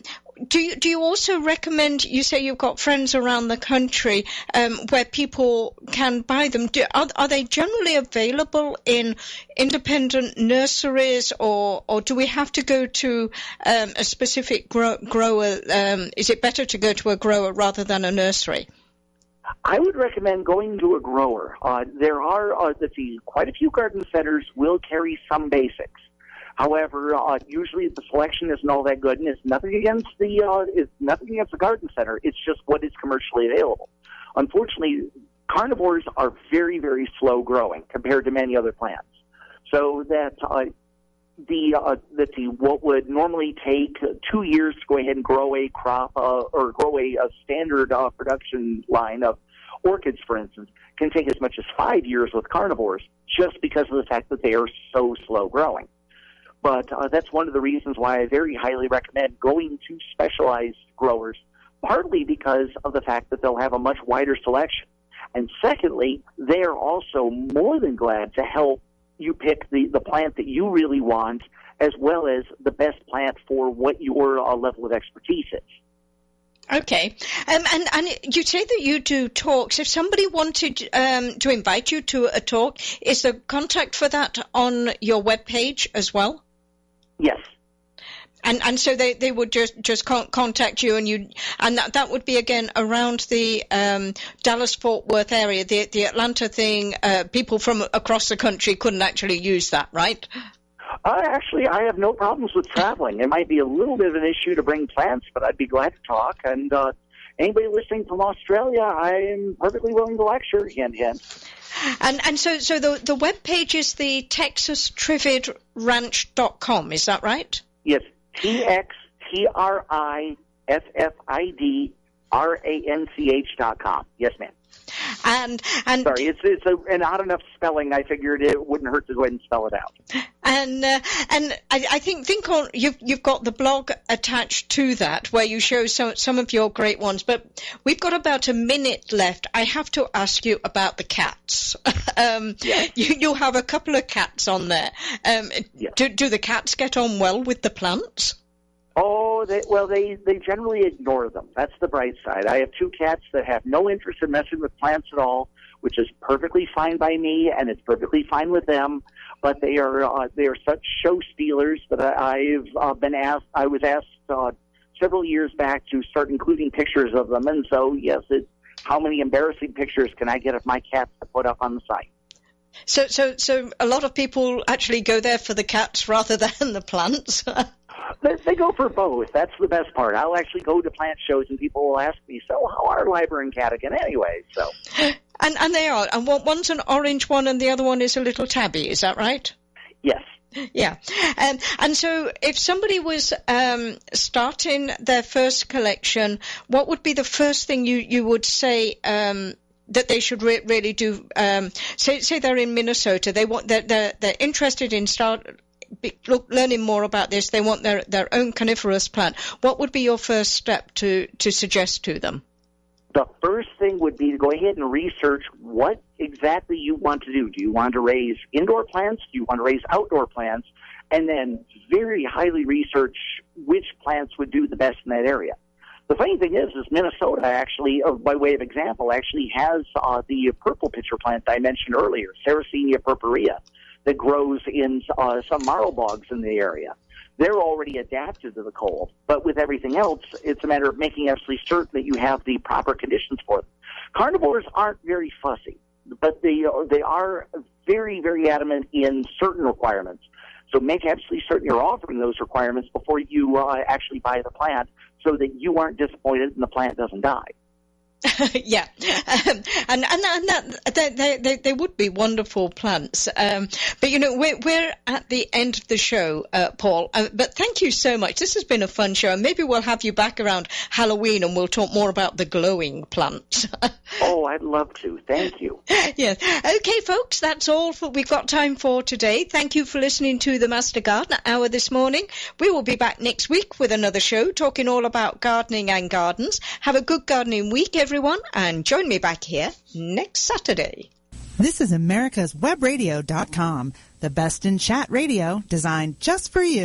do you do you also recommend? You say you've got friends around the country um, where people can buy them. Do, are, are they generally available in independent nurseries, or or do we have to go to um, a specific grow, grower? Um, is it better to go to a grower rather than a nursery? I would recommend going to a grower. Uh, there are, uh, let's quite a few garden centers will carry some basics. However, uh, usually the selection isn't all that good, and it's nothing against the uh, it's nothing against the garden center. It's just what is commercially available. Unfortunately, carnivores are very very slow growing compared to many other plants. So that uh, the uh, see, what would normally take two years to go ahead and grow a crop uh, or grow a, a standard uh, production line of orchids, for instance, can take as much as five years with carnivores, just because of the fact that they are so slow growing. But uh, that's one of the reasons why I very highly recommend going to specialized growers, partly because of the fact that they'll have a much wider selection. And secondly, they are also more than glad to help you pick the, the plant that you really want as well as the best plant for what your uh, level of expertise is. Okay, um, and and you say that you do talks. If somebody wanted um, to invite you to a talk, is the contact for that on your web page as well? Yes. And and so they, they would just just contact you and you and that, that would be again around the um, Dallas Fort Worth area the the Atlanta thing uh, people from across the country couldn't actually use that right uh, actually, I have no problems with traveling. It might be a little bit of an issue to bring plants, but I'd be glad to talk. And uh, anybody listening from Australia, I am perfectly willing to lecture. Hint, hint. And and so so the the web page is the texastriffid Is that right? Yes, T X T R I F F I D R A N C H dot com. Yes, ma'am. And and sorry, it's it's a, an odd enough spelling. I figured it wouldn't hurt to go ahead and spell it out. And uh, and I, I, think think on you've you've got the blog attached to that where you show some some of your great ones. But we've got about a minute left. I have to ask you about the cats. um, yeah. you you have a couple of cats on there. Um, yeah. do do the cats get on well with the plants? Oh, they, well, they they generally ignore them. That's the bright side. I have two cats that have no interest in messing with plants at all, which is perfectly fine by me, and it's perfectly fine with them. But they are uh, they are such show stealers that I've uh, been asked. I was asked uh, several years back to start including pictures of them, and so yes, it, how many embarrassing pictures can I get of my cats to put up on the site? So, so, so a lot of people actually go there for the cats rather than the plants. They, they go for both. That's the best part. I'll actually go to plant shows and people will ask me, "So, how are Liber and Catagan anyway?" So, and and they are. And one's an orange one, and the other one is a little tabby. Is that right? Yes. Yeah, um, and so if somebody was um, starting their first collection, what would be the first thing you you would say um, that they should re- really do? Um, say say they're in Minnesota, they want they're they're, they're interested in start be, look, learning more about this, they want their, their own carnivorous plant. What would be your first step to, to suggest to them? The first thing would be to go ahead and research what exactly you want to do. Do you want to raise indoor plants? Do you want to raise outdoor plants? And then very highly research which plants would do the best in that area. The funny thing is, is Minnesota actually, uh, by way of example, actually has uh, the purple pitcher plant I mentioned earlier, Sarracenia purpurea that grows in uh, some marl bogs in the area. They're already adapted to the cold, but with everything else, it's a matter of making absolutely certain that you have the proper conditions for them. Carnivores aren't very fussy, but they they are very very adamant in certain requirements. So make absolutely certain you're offering those requirements before you uh, actually buy the plant so that you aren't disappointed and the plant doesn't die. yeah, um, and and, and that they, they, they would be wonderful plants. Um, but you know, we're we're at the end of the show, uh, Paul. Uh, but thank you so much. This has been a fun show, and maybe we'll have you back around Halloween, and we'll talk more about the glowing plants. oh, I'd love to. Thank you. yes. Okay, folks, that's all for, we've got time for today. Thank you for listening to the Master Gardener Hour this morning. We will be back next week with another show talking all about gardening and gardens. Have a good gardening week, everyone everyone, and join me back here next Saturday. This is America's Webradio.com, the best in chat radio designed just for you.